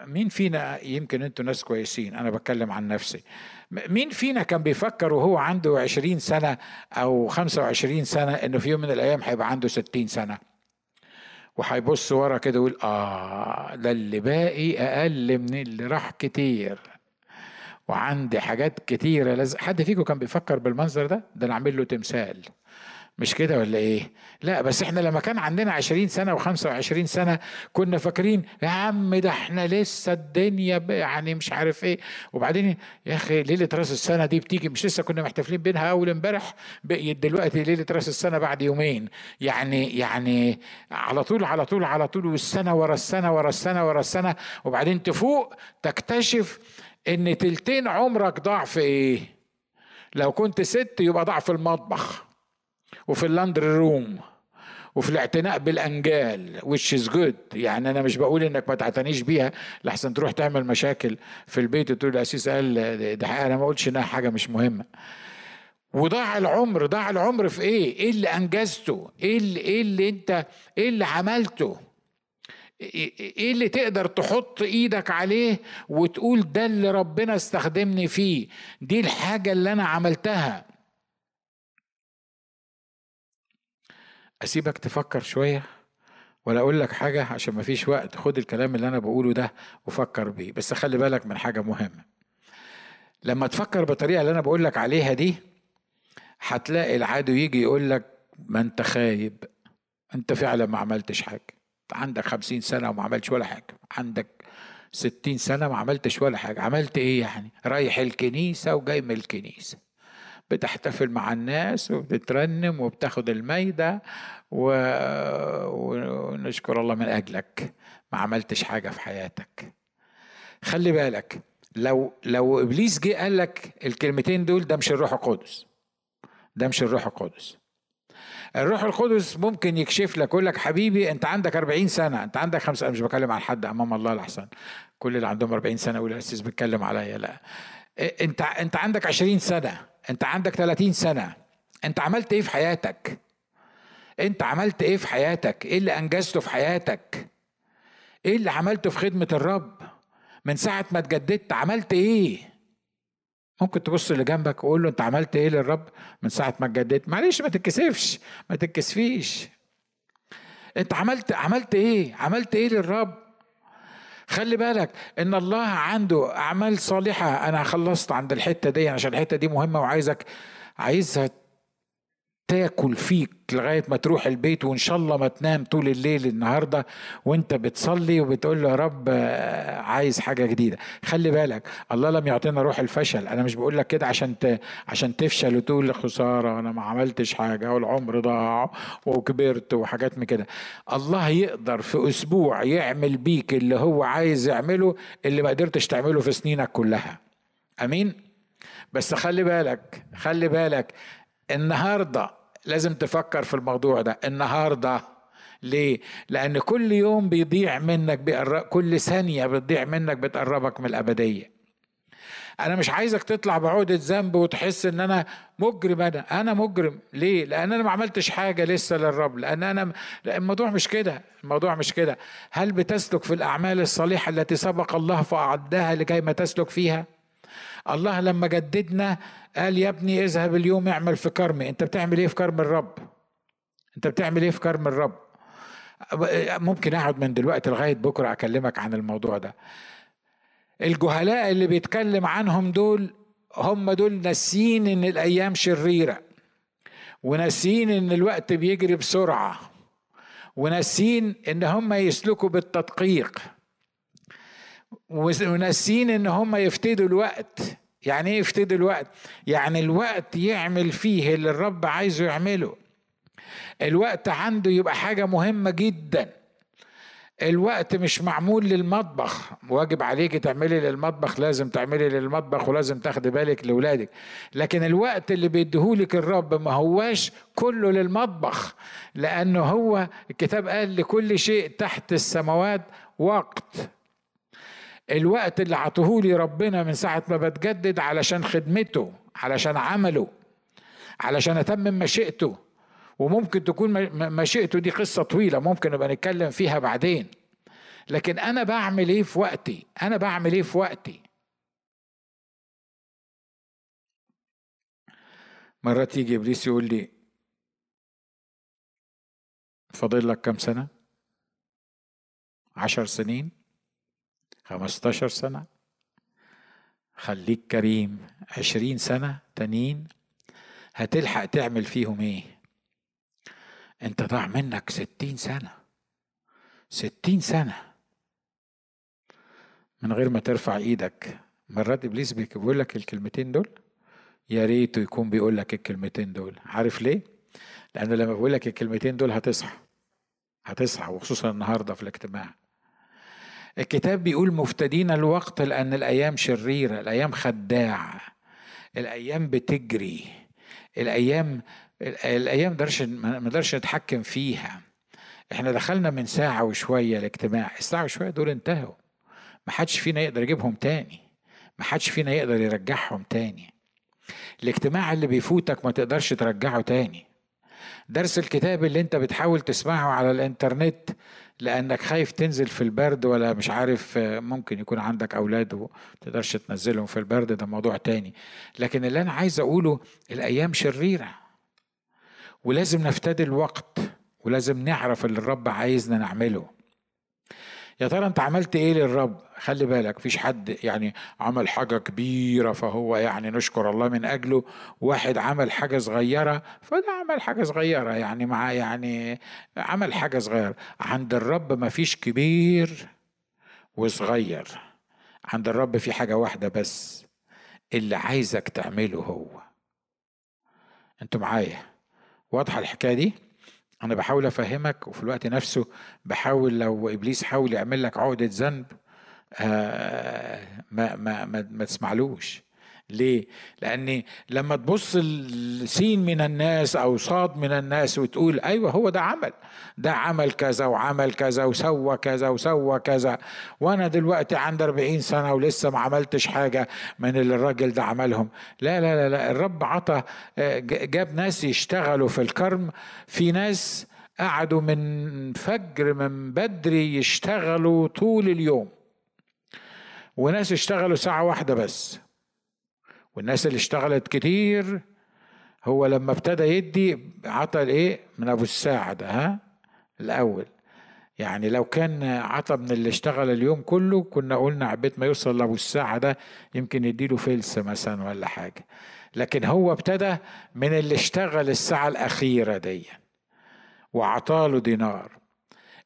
مين فينا يمكن أنتوا ناس كويسين؟ أنا بتكلم عن نفسي. مين فينا كان بيفكر وهو عنده عشرين سنة أو خمسة وعشرين سنة انه في يوم من الأيام هيبقى عنده ستين سنة؟ وهيبص ورا كده ويقول آه ده اللي باقي أقل من اللي راح كتير. وعندي حاجات كتيرة لازم حد فيكم كان بيفكر بالمنظر ده؟ ده أنا له تمثال. مش كده ولا إيه؟ لا بس إحنا لما كان عندنا عشرين سنة وخمسة وعشرين سنة كنا فاكرين يا عم ده إحنا لسه الدنيا يعني مش عارف إيه. وبعدين يا أخي ليلة رأس السنة دي بتيجي مش لسه كنا محتفلين بينها أول امبارح بقيت دلوقتي ليلة رأس السنة بعد يومين. يعني يعني على طول على طول على طول والسنة ورا السنة ورا السنة ورا السنة. وبعدين تفوق تكتشف إن تلتين عمرك ضاع في إيه؟ لو كنت ست يبقى ضع في المطبخ. وفي ال laundry room وفي الاعتناء بالأنجال which is good. يعني أنا مش بقول إنك ما تعتنيش بيها. لحسن تروح تعمل مشاكل في البيت وتقول القسيس قال ده أنا ما قلتش إنها حاجة مش مهمة. وضاع العمر ضاع العمر في إيه؟ إيه اللي أنجزته؟ إيه اللي إيه اللي أنت إيه اللي عملته؟ إيه اللي تقدر تحط إيدك عليه وتقول ده اللي ربنا استخدمني فيه. دي الحاجة اللي أنا عملتها. أسيبك تفكر شوية ولا أقول لك حاجة عشان ما فيش وقت. خد الكلام اللي أنا بقوله ده وفكر بيه. بس خلي بالك من حاجة مهمة. لما تفكر بالطريقة اللي أنا بقول لك عليها دي هتلاقي العدو يجي يقول لك ما أنت خايب. أنت فعلا ما عملتش حاجة. عندك خمسين سنة وما عملتش ولا حاجة. عندك ستين سنة ما عملتش ولا حاجة. عملت إيه يعني؟ رايح الكنيسة وجاي من الكنيسة. بتحتفل مع الناس وبتترنم وبتاخد الميدة و... ونشكر الله من أجلك. ما عملتش حاجة في حياتك. خلي بالك لو لو إبليس جه قال لك الكلمتين دول ده مش الروح القدس. ده مش الروح القدس. الروح القدس ممكن يكشف لك يقول لك حبيبي أنت عندك 40 سنة. أنت عندك خمسة أنا مش بكلم عن حد أمام الله الاحسن كل اللي عندهم 40 سنة يقول الاسيس بيتكلم عليا. لا. انت انت عندك 20 سنة انت عندك 30 سنة انت عملت إيه في حياتك؟ انت عملت إيه في حياتك؟ إيه اللي انجزته في حياتك؟ إيه اللي عملته في خدمة الرب من ساعة ما اتجددت؟ عملت إيه؟ ممكن تبص اللي جنبك وقول له انت عملت إيه للرب من ساعة ما اتجددت؟ معلش ما تتكسفش ما تتكسفيش. انت عملت عملت إيه؟ عملت إيه للرب؟ خلي بالك إن الله عنده أعمال صالحة. أنا خلصت عند الحتة دي عشان الحتة دي مهمة وعايزك عايزها تاكل فيك لغاية ما تروح البيت وإن شاء الله ما تنام طول الليل النهارده وإنت بتصلي وبتقول له يا رب عايز حاجة جديدة. خلي بالك الله لم يعطينا روح الفشل. أنا مش بقول لك كده عشان ت... عشان تفشل وتقول خسارة أنا ما عملتش حاجة والعمر ضاع وكبرت وحاجات من كده. الله يقدر في أسبوع يعمل بيك اللي هو عايز يعمله اللي ما قدرتش تعمله في سنينك كلها. أمين؟ بس خلي بالك خلي بالك النهارده لازم تفكر في الموضوع ده النهارده ليه؟ لأن كل يوم بيضيع منك بيقرب كل ثانية بتضيع منك بتقربك من الأبدية. أنا مش عايزك تطلع بعودة ذنب وتحس إن أنا مجرم أنا، أنا مجرم، ليه؟ لأن أنا ما عملتش حاجة لسه للرب، لأن أنا الموضوع مش كده، الموضوع مش كده. هل بتسلك في الأعمال الصالحة التي سبق الله فأعدها لكي ما تسلك فيها؟ الله لما جددنا قال يا ابني اذهب اليوم اعمل في كرمي. انت بتعمل إيه في كرم الرب؟ انت بتعمل إيه في كرم الرب؟ ممكن اقعد من دلوقتي لغاية بكرة اكلمك عن الموضوع ده. الجهلاء اللي بيتكلم عنهم دول هم دول ناسيين إن الأيام شريرة وناسيين إن الوقت بيجري بسرعة وناسيين إن هم يسلكوا بالتدقيق. وناسين إن هم يفتدوا الوقت. يعني إيه يفتدوا الوقت؟ يعني الوقت يعمل فيه اللي الرب عايزه يعمله. الوقت عنده يبقى حاجة مهمة جدا. الوقت مش معمول للمطبخ. واجب عليك تعملي للمطبخ لازم تعملي للمطبخ ولازم تاخدي بالك لأولادك. لكن الوقت اللي بيديهولك الرب ما هواش كله للمطبخ. لأنه هو الكتاب قال لكل شيء تحت السماوات وقت. الوقت اللي عطوهولي ربنا من ساعة ما بتجدد علشان خدمته علشان عمله علشان أتمم مشيئته. وممكن تكون مشيئته دي قصة طويلة ممكن نبقى نتكلم فيها بعدين. لكن أنا بعمل إيه في وقتي؟ أنا بعمل إيه في وقتي؟ مرات يجي إبليس يقول لي فاضل لك كام سنة؟ عشر سنين؟ 15 سنة. خليك كريم عشرين سنة تانيين. هتلحق تعمل فيهم إيه؟ انت ضاع منك ستين سنة. ستين سنة. من غير ما ترفع إيدك. مرات إبليس بيقول لك الكلمتين دول؟ يا ريته يكون بيقول لك الكلمتين دول. عارف ليه؟ لأنه لما بيقول لك الكلمتين دول هتصحى. هتصحى وخصوصا النهارده في الاجتماع. الكتاب بيقول مفتدين الوقت لأن الأيام شريرة الأيام خداع الأيام بتجري الأيام الأيام درش ما نقدرش نتحكم فيها. إحنا دخلنا من ساعة وشوية الاجتماع الساعة وشوية دول انتهوا. ما حدش فينا يقدر يجيبهم تاني ما حدش فينا يقدر يرجعهم تاني. الاجتماع اللي بيفوتك ما تقدرش ترجعه تاني. درس الكتاب اللي انت بتحاول تسمعه على الإنترنت لأنك خايف تنزل في البرد ولا مش عارف ممكن يكون عندك أولاد وتقدرش تنزلهم في البرد ده موضوع تاني. لكن اللي أنا عايز أقوله الأيام شريرة. ولازم نفتدي الوقت ولازم نعرف اللي الرب عايزنا نعمله. يا ترى انت عملت إيه للرب؟ خلي بالك فيش حد يعني عمل حاجة كبيرة فهو يعني نشكر الله من أجله. واحد عمل حاجة صغيرة فده عمل حاجة صغيرة يعني مع يعني عمل حاجة صغيرة. عند الرب ما فيش كبير وصغير. عند الرب في حاجة واحدة بس اللي عايزك تعمله هو. أنتوا معايا؟ واضحة الحكاية دي؟ أنا بحاول أفهمك وفي الوقت نفسه بحاول لو إبليس حاول يعمل لك عقدة ذنب آه ما ما ما, ما تسمعلوش. ليه؟ لأني لما تبص لسين من الناس أو صاد من الناس وتقول أيوة هو ده عمل ده عمل كذا وعمل كذا وسوى كذا وسوى كذا وأنا دلوقتي عندي 40 سنة ولسه ما عملتش حاجة من اللي الراجل ده عملهم لا لا لا, لا الرب عطى آه، جاب ناس يشتغلوا في الكرم في ناس قعدوا من فجر من بدري يشتغلوا طول اليوم وناس اشتغلوا ساعة واحدة بس والناس اللي اشتغلت كتير هو لما ابتدى يدي عطى الايه؟ من أبو الساعة ده ها؟ الأول. يعني لو كان عطى من اللي اشتغل اليوم كله كنا قلنا عبيت ما يوصل لأبو الساعة ده يمكن يديله فلس مثلا ولا حاجة. لكن هو ابتدى من اللي اشتغل الساعة الأخيرة دي وعطاله دينار.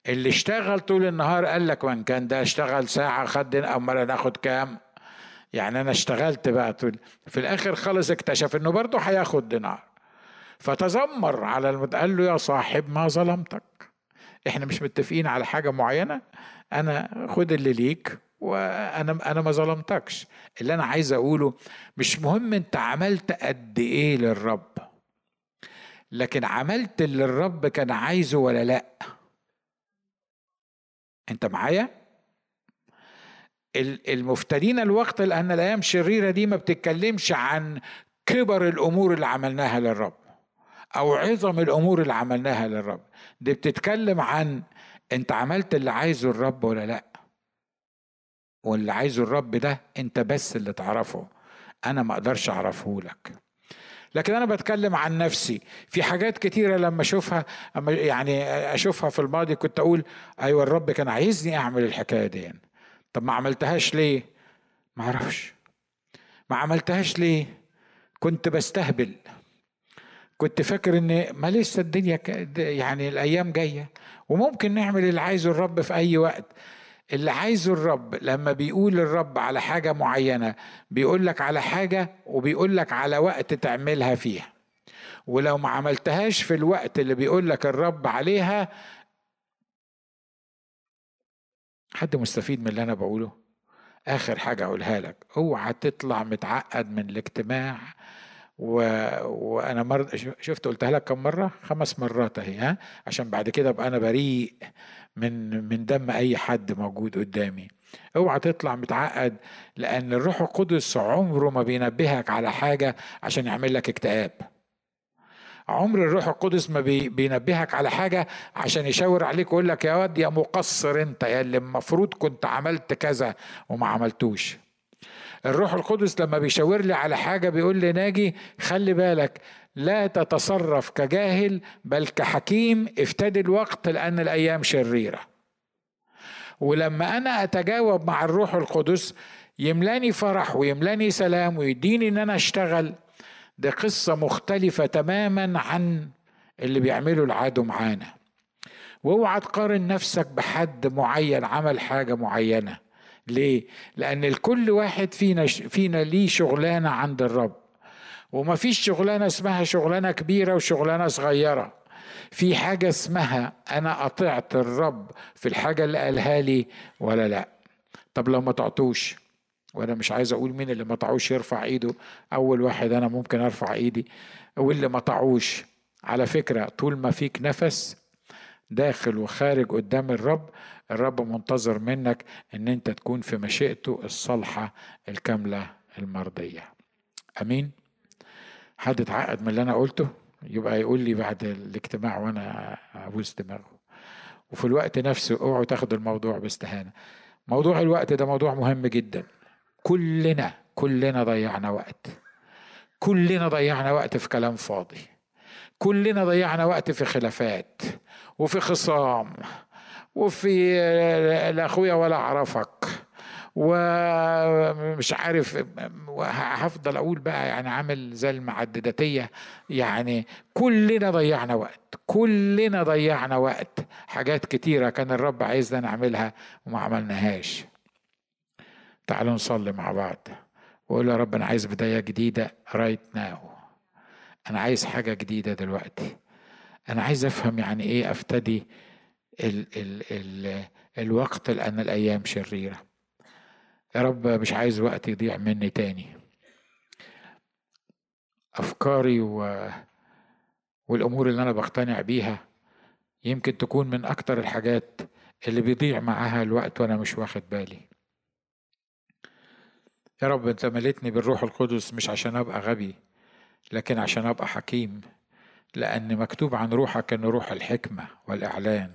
اللي اشتغل طول النهار قال لك من كان ده اشتغل ساعة خد أمال ناخد كام؟ يعني أنا اشتغلت بقى في الآخر خلص اكتشف إنه برضه هياخد دينار. فتذمر على المد... قال له يا صاحب ما ظلمتك. إحنا مش متفقين على حاجة معينة أنا خد اللي ليك وأنا أنا ما ظلمتكش. اللي أنا عايز أقوله مش مهم أنت عملت قد إيه للرب لكن عملت اللي الرب كان عايزه ولا لأ. أنت معايا؟ المفتدين الوقت لأن الأيام الشريرة دي ما بتتكلمش عن كبر الأمور اللي عملناها للرب أو عظم الأمور اللي عملناها للرب. دي بتتكلم عن أنت عملت اللي عايزه الرب ولا لأ؟ واللي عايزه الرب ده أنت بس اللي تعرفه. أنا ما أقدرش أعرفه لك. لكن أنا بتكلم عن نفسي. في حاجات كتيرة لما أشوفها يعني أشوفها في الماضي كنت أقول أيوه الرب كان عايزني أعمل الحكاية دي. طب ما عملتهاش ليه؟ ما أعرفش. ما عملتهاش ليه؟ كنت بستهبل. كنت فاكر إن ما لسه الدنيا يعني الأيام جاية وممكن نعمل اللي عايزه الرب في أي وقت. اللي عايزه الرب لما بيقول الرب على حاجة معينة بيقول لك على حاجة وبيقول لك على وقت تعملها فيها. ولو ما عملتهاش في الوقت اللي بيقول لك الرب عليها حد مستفيد من اللي أنا بقوله؟ آخر حاجة اقولها لك. أوعى تطلع متعقد من الاجتماع و... وأنا مر... شفت قلتها لك كم مرة؟ خمس مرات أهي ها؟ عشان بعد كده أبقى أنا بريء من من دم أي حد موجود قدامي. أوعى تطلع متعقد لأن الروح القدس عمره ما بينبهك على حاجة عشان يعمل لك اكتئاب. عمر الروح القدس ما بينبهك على حاجة عشان يشاور عليك ويقول لك يا واد يا مقصر انت يا اللي المفروض كنت عملت كذا وما عملتوش. الروح القدس لما بيشاور لي على حاجة بيقول لي ناجي خلي بالك لا تتصرف كجاهل بل كحكيم افتدي الوقت لأن الأيام شريرة. ولما أنا أتجاوب مع الروح القدس يملاني فرح ويملاني سلام ويديني إن أنا أشتغل ده قصة مختلفة تماما عن اللي بيعمله العدو معانا. وأوعى تقارن نفسك بحد معين عمل حاجة معينة. ليه؟ لأن الكل واحد فينا فينا ليه شغلانة عند الرب. وما فيش شغلانة اسمها شغلانة كبيرة وشغلانة صغيرة. في حاجة اسمها أنا أطعت الرب في الحاجة اللي قالها لي ولا لأ. طب لو ما تعطوش وأنا مش عايز أقول مين اللي ما طعوش يرفع ايده. اول واحد أنا ممكن ارفع ايدي. واللي ما طعوش على فكرة طول ما فيك نفس داخل وخارج قدام الرب الرب منتظر منك ان انت تكون في مشيئته الصالحة الكاملة المرضية. امين؟ حد اتعقد من اللي أنا قلته يبقى يقول لي بعد الاجتماع وأنا ابوس دماغه. وفي الوقت نفسه اوعوا تاخدوا الموضوع باستهانة. موضوع الوقت ده موضوع مهم جدا. كلنا كلنا ضيعنا وقت. كلنا ضيعنا وقت في كلام فاضي. كلنا ضيعنا وقت في خلافات وفي خصام وفي الاخويا ولا أعرفك ومش عارف هفضل أقول بقى يعني عامل زي المعدداتية. يعني كلنا ضيعنا وقت كلنا ضيعنا وقت. حاجات كتيرة كان الرب عايزنا نعملها وما عملناهاش. تعالوا نصلي مع بعض. وقول يا رب أنا عايز بداية جديدة رايت ناو أنا عايز حاجة جديدة دلوقتي. أنا عايز أفهم يعني إيه أفتدي ال ال ال الوقت لأن الأيام شريرة. يا رب مش عايز وقت يضيع مني تاني. أفكاري و والأمور اللي أنا بقتنع بيها يمكن تكون من أكتر الحاجات اللي بيضيع معاها الوقت وأنا مش واخد بالي. يا رب أنت مليتني بالروح القدس مش عشان أبقى غبي لكن عشان أبقى حكيم لأن مكتوب عن روحك انه روح الحكمة والإعلان.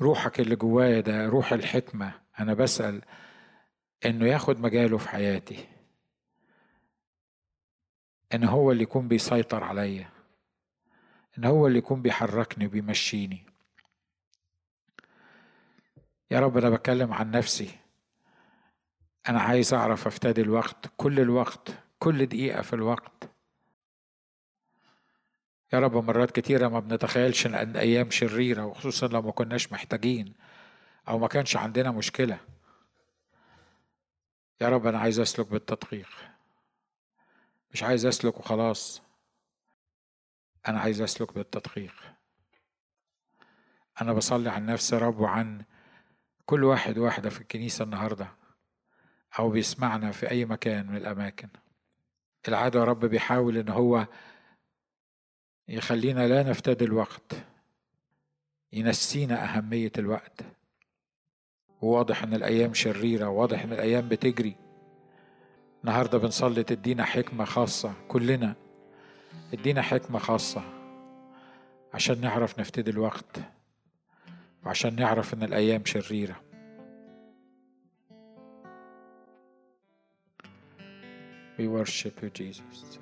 روحك اللي جوايا ده روح الحكمة. أنا بسأل إنه ياخد مجاله في حياتي. إن هو اللي يكون بيسيطر عليا. إن هو اللي يكون بيحركني وبيمشيني. يا رب أنا بتكلم عن نفسي. أنا عايز أعرف افتدي الوقت كل الوقت كل دقيقة في الوقت. يا رب مرات كتيرة ما بنتخيلش إن أيام شريرة وخصوصا لو ما كناش محتاجين أو ما كانش عندنا مشكلة. يا رب أنا عايز أسلك بالتدقيق. مش عايز أسلك وخلاص. أنا عايز أسلك بالتدقيق. أنا بصلي عن نفسي رب وعن كل واحد واحدة في الكنيسة النهاردة. أو بيسمعنا في أي مكان من الأماكن. يا رب بيحاول إن هو يخلينا لا نفتدي الوقت ينسينا أهمية الوقت. وواضح إن الأيام شريرة واضح إن الأيام بتجري. النهاردة بنصلي تدينا حكمة خاصة كلنا ادينا حكمة خاصة عشان نعرف نفتدي الوقت وعشان نعرف إن الأيام شريرة. We worship you, Jesus.